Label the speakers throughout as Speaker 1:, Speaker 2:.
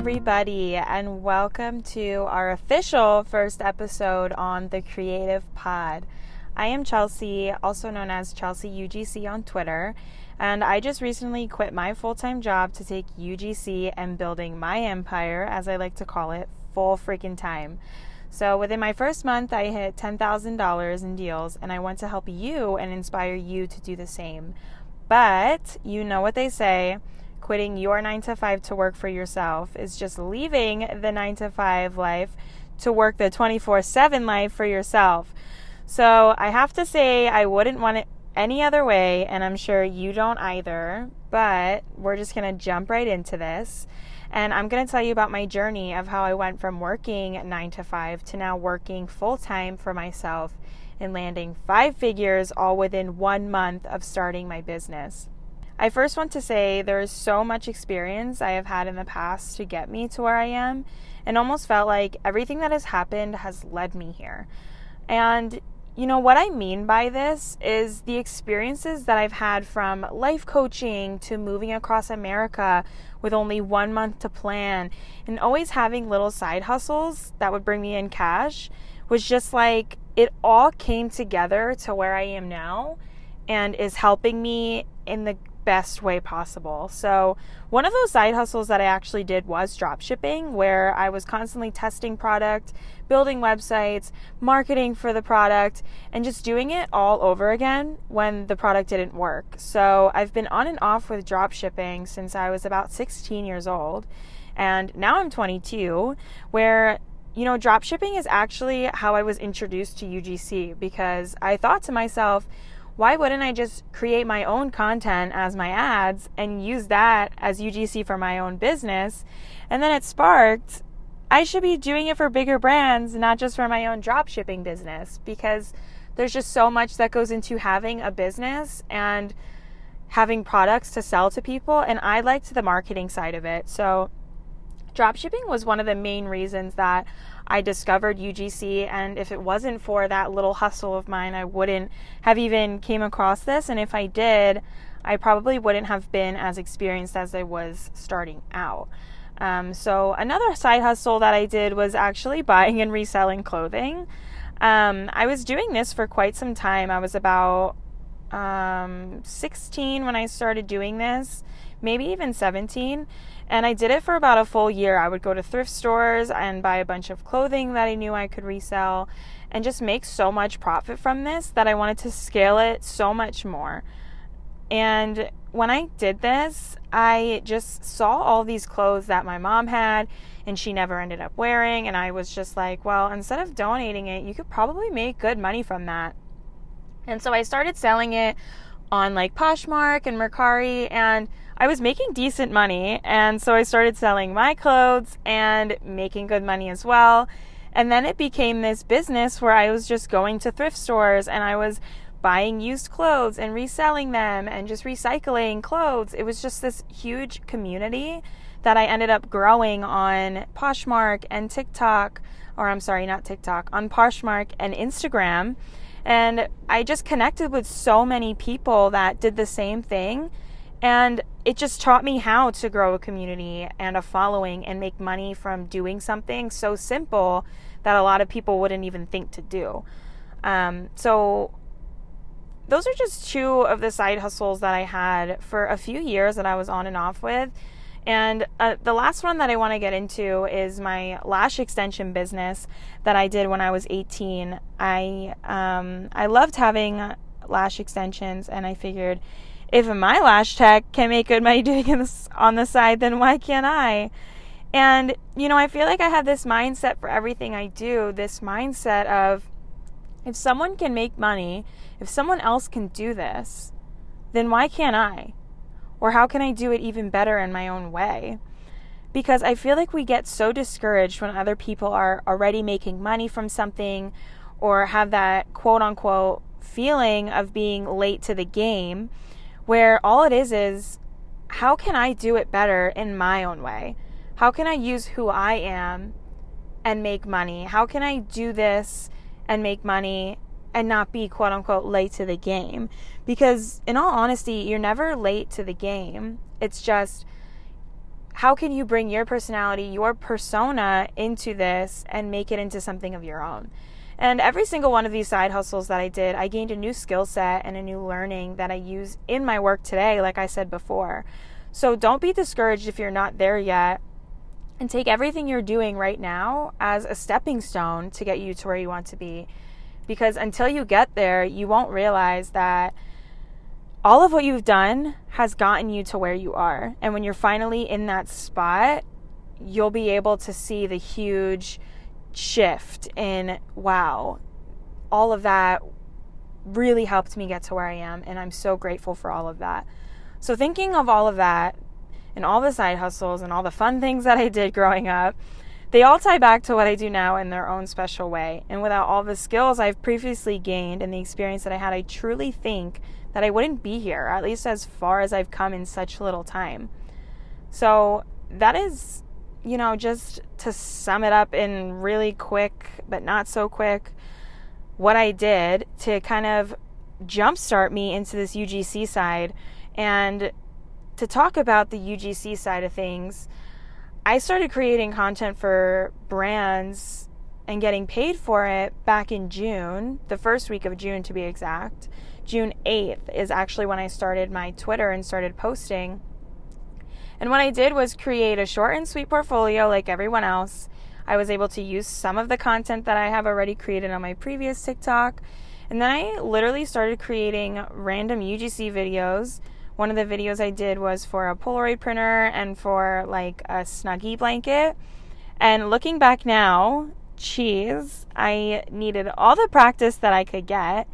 Speaker 1: everybody, and welcome to our official first episode on the Creative Pod. I am Chelsea, also known as Chelsea UGC on Twitter, and I just recently quit my full time job to take UGC and building my empire, as I like to call it, full freaking time. So within my first month, I hit $10,000 in deals, and I want to help you and inspire you to do the same. But you know what they say quitting your nine to five to work for yourself is just leaving the nine to five life to work the 24 7 life for yourself. So I have to say, I wouldn't want it any other way, and I'm sure you don't either. But we're just going to jump right into this. And I'm going to tell you about my journey of how I went from working nine to five to now working full time for myself and landing five figures all within one month of starting my business. I first want to say there is so much experience I have had in the past to get me to where I am, and almost felt like everything that has happened has led me here. And you know, what I mean by this is the experiences that I've had from life coaching to moving across America with only one month to plan and always having little side hustles that would bring me in cash was just like it all came together to where I am now and is helping me in the best way possible. So, one of those side hustles that I actually did was drop shipping, where I was constantly testing product, building websites, marketing for the product, and just doing it all over again when the product didn't work. So, I've been on and off with drop shipping since I was about 16 years old. And now I'm 22, where you know, drop shipping is actually how I was introduced to UGC because I thought to myself, why wouldn't I just create my own content as my ads and use that as UGC for my own business? And then it sparked, I should be doing it for bigger brands, not just for my own drop shipping business, because there's just so much that goes into having a business and having products to sell to people. And I liked the marketing side of it. So dropshipping was one of the main reasons that I discovered UGC and if it wasn't for that little hustle of mine I wouldn't have even came across this and if I did I probably wouldn't have been as experienced as I was starting out. Um, so another side hustle that I did was actually buying and reselling clothing. Um, I was doing this for quite some time. I was about um, 16 when I started doing this, maybe even 17. And I did it for about a full year. I would go to thrift stores and buy a bunch of clothing that I knew I could resell and just make so much profit from this that I wanted to scale it so much more. And when I did this, I just saw all these clothes that my mom had and she never ended up wearing. And I was just like, well, instead of donating it, you could probably make good money from that. And so I started selling it on like Poshmark and Mercari and I was making decent money, and so I started selling my clothes and making good money as well. And then it became this business where I was just going to thrift stores and I was buying used clothes and reselling them and just recycling clothes. It was just this huge community that I ended up growing on Poshmark and TikTok, or I'm sorry, not TikTok, on Poshmark and Instagram. And I just connected with so many people that did the same thing and it just taught me how to grow a community and a following and make money from doing something so simple that a lot of people wouldn't even think to do. Um, so, those are just two of the side hustles that I had for a few years that I was on and off with. And uh, the last one that I want to get into is my lash extension business that I did when I was 18. I um, I loved having lash extensions, and I figured if my lash tech can make good money doing this on the side, then why can't I? And, you know, I feel like I have this mindset for everything I do this mindset of if someone can make money, if someone else can do this, then why can't I? Or how can I do it even better in my own way? Because I feel like we get so discouraged when other people are already making money from something or have that quote unquote feeling of being late to the game where all it is is how can I do it better in my own way? How can I use who I am and make money? How can I do this and make money and not be quote unquote late to the game? Because, in all honesty, you're never late to the game. It's just how can you bring your personality, your persona into this and make it into something of your own? And every single one of these side hustles that I did, I gained a new skill set and a new learning that I use in my work today, like I said before. So don't be discouraged if you're not there yet. And take everything you're doing right now as a stepping stone to get you to where you want to be. Because until you get there, you won't realize that all of what you've done has gotten you to where you are. And when you're finally in that spot, you'll be able to see the huge shift in wow, all of that really helped me get to where I am. And I'm so grateful for all of that. So, thinking of all of that and all the side hustles and all the fun things that I did growing up, they all tie back to what I do now in their own special way. And without all the skills I've previously gained and the experience that I had, I truly think that I wouldn't be here, at least as far as I've come in such little time. So that is, you know, just to sum it up in really quick, but not so quick, what I did to kind of jumpstart me into this UGC side. And to talk about the UGC side of things, I started creating content for brands and getting paid for it back in June, the first week of June to be exact. June 8th is actually when I started my Twitter and started posting. And what I did was create a short and sweet portfolio like everyone else. I was able to use some of the content that I have already created on my previous TikTok. And then I literally started creating random UGC videos. One of the videos I did was for a Polaroid printer and for like a Snuggie blanket. And looking back now, cheese, I needed all the practice that I could get.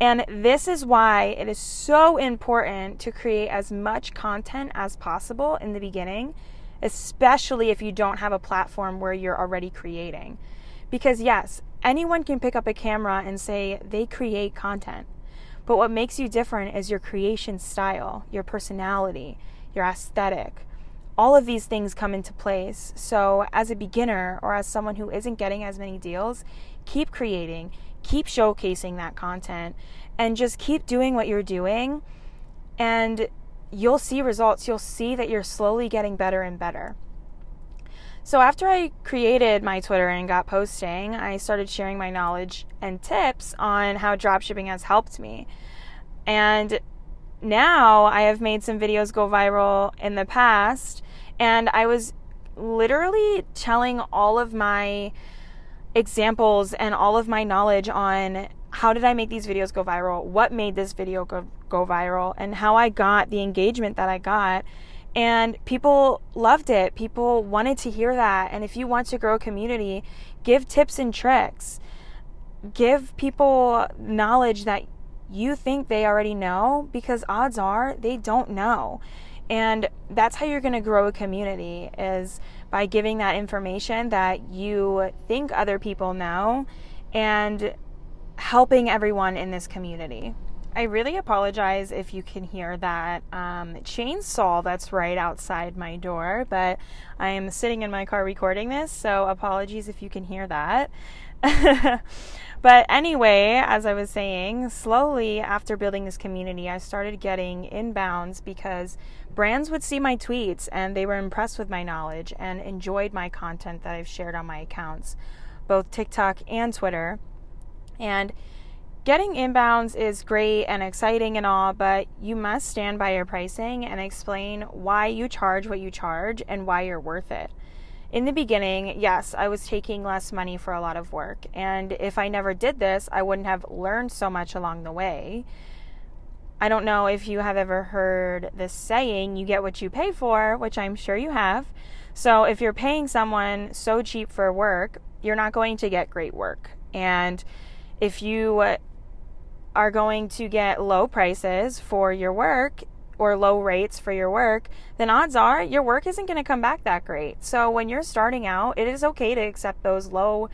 Speaker 1: And this is why it is so important to create as much content as possible in the beginning, especially if you don't have a platform where you're already creating. Because, yes, anyone can pick up a camera and say they create content. But what makes you different is your creation style, your personality, your aesthetic. All of these things come into place. So, as a beginner or as someone who isn't getting as many deals, keep creating keep showcasing that content and just keep doing what you're doing and you'll see results. You'll see that you're slowly getting better and better. So, after I created my Twitter and got posting, I started sharing my knowledge and tips on how dropshipping has helped me. And now I have made some videos go viral in the past, and I was literally telling all of my examples and all of my knowledge on how did I make these videos go viral, what made this video go, go viral, and how I got the engagement that I got. And people loved it. People wanted to hear that. And if you want to grow a community, give tips and tricks. Give people knowledge that you think they already know because odds are they don't know. And that's how you're going to grow a community is by giving that information that you think other people know and helping everyone in this community. I really apologize if you can hear that um, chainsaw that's right outside my door, but I am sitting in my car recording this, so apologies if you can hear that. but anyway, as I was saying, slowly after building this community, I started getting inbounds because brands would see my tweets and they were impressed with my knowledge and enjoyed my content that I've shared on my accounts, both TikTok and Twitter. And getting inbounds is great and exciting and all, but you must stand by your pricing and explain why you charge what you charge and why you're worth it. In the beginning, yes, I was taking less money for a lot of work. And if I never did this, I wouldn't have learned so much along the way. I don't know if you have ever heard this saying, you get what you pay for, which I'm sure you have. So if you're paying someone so cheap for work, you're not going to get great work. And if you are going to get low prices for your work or low rates for your work, then odds are your work isn't going to come back that great. So when you're starting out, it is okay to accept those low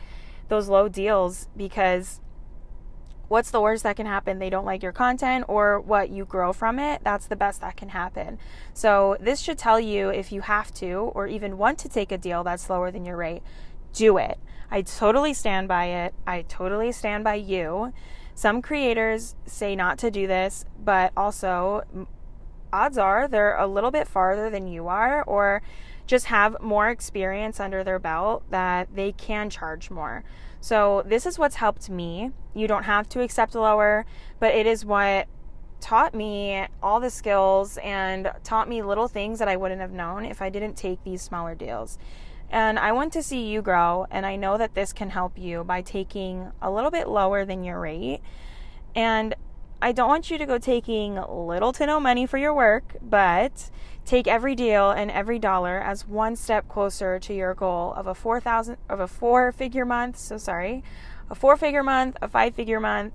Speaker 1: those low deals because what's the worst that can happen? They don't like your content or what you grow from it. That's the best that can happen. So, this should tell you if you have to or even want to take a deal that's lower than your rate, do it. I totally stand by it. I totally stand by you. Some creators say not to do this, but also odds are they're a little bit farther than you are or just have more experience under their belt that they can charge more. So, this is what's helped me. You don't have to accept lower, but it is what taught me all the skills and taught me little things that I wouldn't have known if I didn't take these smaller deals. And I want to see you grow, and I know that this can help you by taking a little bit lower than your rate. And I don't want you to go taking little to no money for your work, but take every deal and every dollar as one step closer to your goal of a 4000 of a four figure month, so sorry, a four figure month, a five figure month,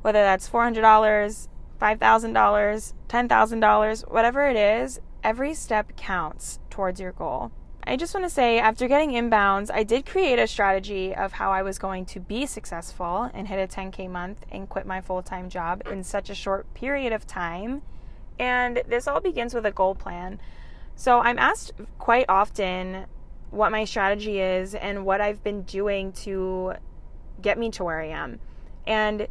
Speaker 1: whether that's $400, $5,000, $10,000, whatever it is, every step counts towards your goal. I just want to say, after getting inbounds, I did create a strategy of how I was going to be successful and hit a 10K month and quit my full time job in such a short period of time. And this all begins with a goal plan. So I'm asked quite often what my strategy is and what I've been doing to get me to where I am. And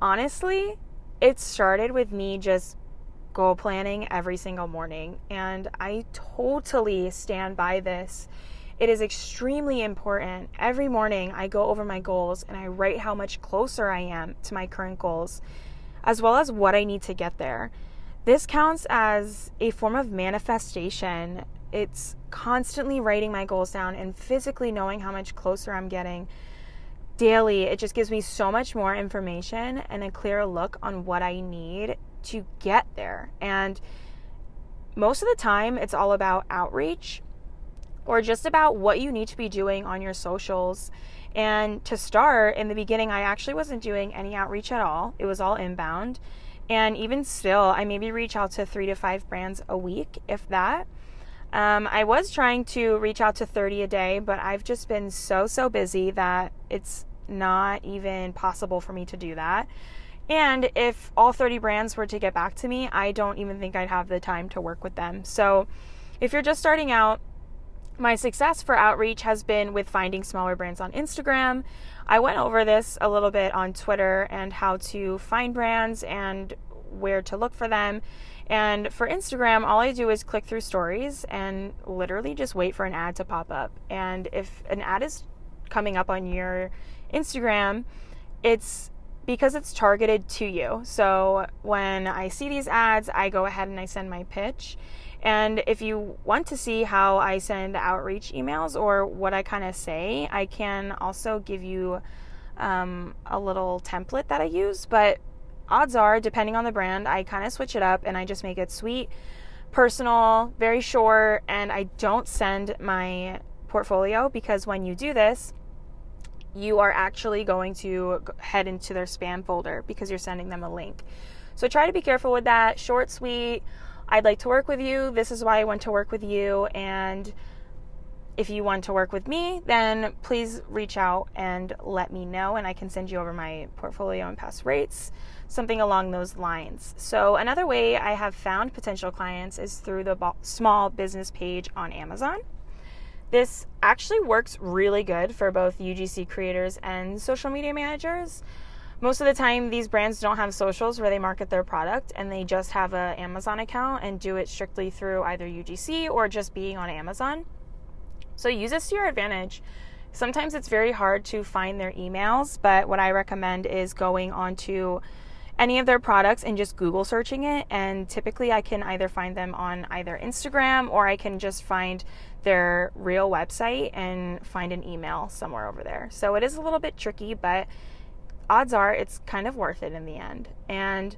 Speaker 1: honestly, it started with me just goal planning every single morning. And I totally stand by this. It is extremely important. Every morning, I go over my goals and I write how much closer I am to my current goals, as well as what I need to get there. This counts as a form of manifestation. It's constantly writing my goals down and physically knowing how much closer I'm getting daily. It just gives me so much more information and a clearer look on what I need to get there. And most of the time, it's all about outreach or just about what you need to be doing on your socials. And to start, in the beginning, I actually wasn't doing any outreach at all, it was all inbound. And even still, I maybe reach out to three to five brands a week, if that. Um, I was trying to reach out to 30 a day, but I've just been so, so busy that it's not even possible for me to do that. And if all 30 brands were to get back to me, I don't even think I'd have the time to work with them. So if you're just starting out, my success for outreach has been with finding smaller brands on Instagram. I went over this a little bit on Twitter and how to find brands and where to look for them. And for Instagram, all I do is click through stories and literally just wait for an ad to pop up. And if an ad is coming up on your Instagram, it's because it's targeted to you. So when I see these ads, I go ahead and I send my pitch. And if you want to see how I send outreach emails or what I kind of say, I can also give you um, a little template that I use. But odds are, depending on the brand, I kind of switch it up and I just make it sweet, personal, very short, and I don't send my portfolio because when you do this, you are actually going to head into their spam folder because you're sending them a link. So try to be careful with that. Short, sweet. I'd like to work with you. This is why I want to work with you. And if you want to work with me, then please reach out and let me know, and I can send you over my portfolio and past rates, something along those lines. So, another way I have found potential clients is through the small business page on Amazon. This actually works really good for both UGC creators and social media managers. Most of the time, these brands don't have socials where they market their product and they just have an Amazon account and do it strictly through either UGC or just being on Amazon. So use this to your advantage. Sometimes it's very hard to find their emails, but what I recommend is going onto any of their products and just Google searching it. And typically, I can either find them on either Instagram or I can just find their real website and find an email somewhere over there. So it is a little bit tricky, but odds are it's kind of worth it in the end. And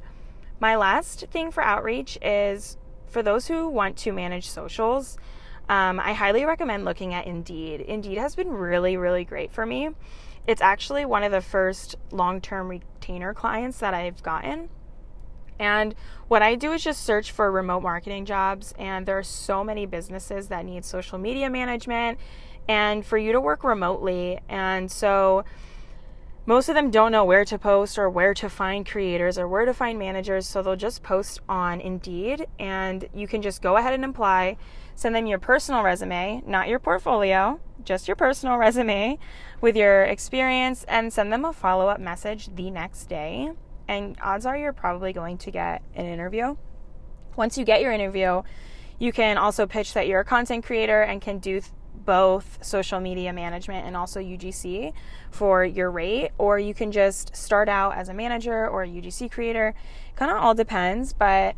Speaker 1: my last thing for outreach is for those who want to manage socials. Um, I highly recommend looking at Indeed. Indeed has been really, really great for me. It's actually one of the first long term retainer clients that I've gotten. And what I do is just search for remote marketing jobs, and there are so many businesses that need social media management and for you to work remotely. And so most of them don't know where to post or where to find creators or where to find managers, so they'll just post on Indeed, and you can just go ahead and apply. Send them your personal resume, not your portfolio, just your personal resume with your experience, and send them a follow up message the next day. And odds are you're probably going to get an interview. Once you get your interview, You can also pitch that you're a content creator and can do both social media management and also UGC for your rate, or you can just start out as a manager or a UGC creator. Kind of all depends, but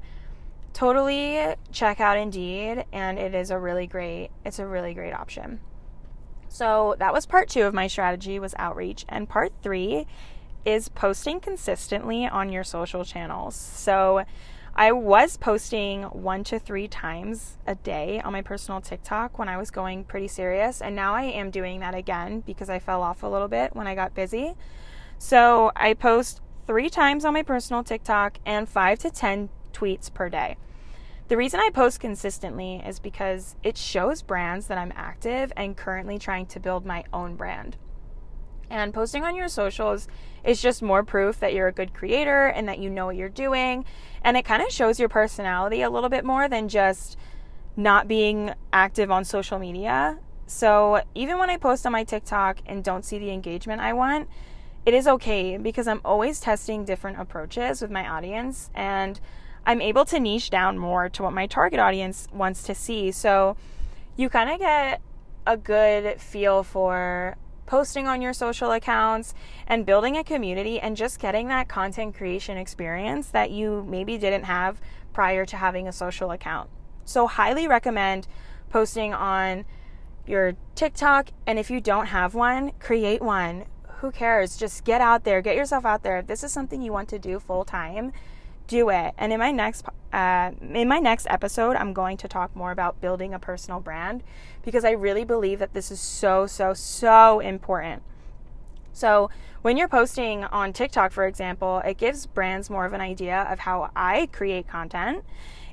Speaker 1: totally check out Indeed, and it is a really great. It's a really great option. So that was part two of my strategy was outreach, and part three is posting consistently on your social channels. So I was posting one to three times a day on my personal TikTok when I was going pretty serious, and now I am doing that again because I fell off a little bit when I got busy. So I post three times on my personal TikTok and five to 10 tweets per day. The reason I post consistently is because it shows brands that I'm active and currently trying to build my own brand. And posting on your socials is just more proof that you're a good creator and that you know what you're doing. And it kind of shows your personality a little bit more than just not being active on social media. So even when I post on my TikTok and don't see the engagement I want, it is okay because I'm always testing different approaches with my audience and I'm able to niche down more to what my target audience wants to see. So you kind of get a good feel for posting on your social accounts and building a community and just getting that content creation experience that you maybe didn't have prior to having a social account. So, highly recommend posting on your TikTok. And if you don't have one, create one. Who cares? Just get out there, get yourself out there. If this is something you want to do full time, do it. And in my next uh, in my next episode, I'm going to talk more about building a personal brand because I really believe that this is so so so important. So when you're posting on TikTok, for example, it gives brands more of an idea of how I create content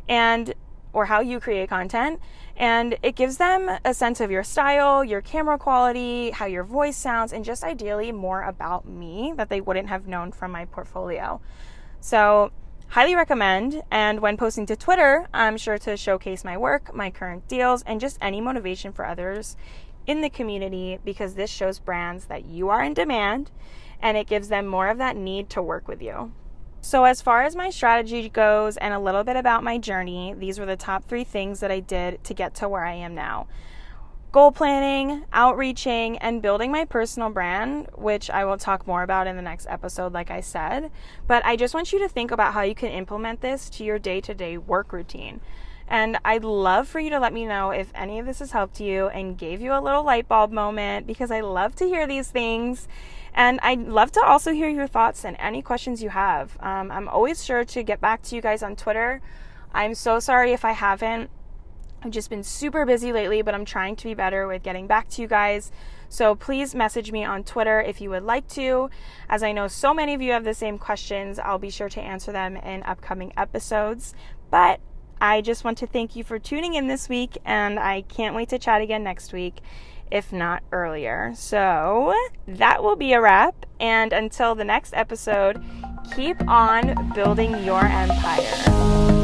Speaker 1: and or how you create content and it gives them a sense of your style, your camera quality, how your voice sounds and just ideally more about me that they wouldn't have known from my portfolio. So Highly recommend. And when posting to Twitter, I'm sure to showcase my work, my current deals, and just any motivation for others in the community because this shows brands that you are in demand and it gives them more of that need to work with you. So, as far as my strategy goes and a little bit about my journey, these were the top three things that I did to get to where I am now goal planning, outreaching, and building my personal brand, which I will talk more about in the next episode, like I said. But I just want you to think about how you can implement this to your day to day work routine. And I'd love for you to let me know if any of this has helped you and gave you a little light bulb moment because I love to hear these things. And I'd love to also hear your thoughts and any questions you have. Um, I'm always sure to get back to you guys on Twitter. I'm so sorry if I haven't. I've just been super busy lately, but I'm trying to be better with getting back to you guys. So please message me on Twitter if you would like to. As I know so many of you have the same questions, I'll be sure to answer them in upcoming episodes. But I just want to thank you for tuning in this week, and I can't wait to chat again next week, if not earlier. So that will be a wrap. And until the next episode, keep on building your empire.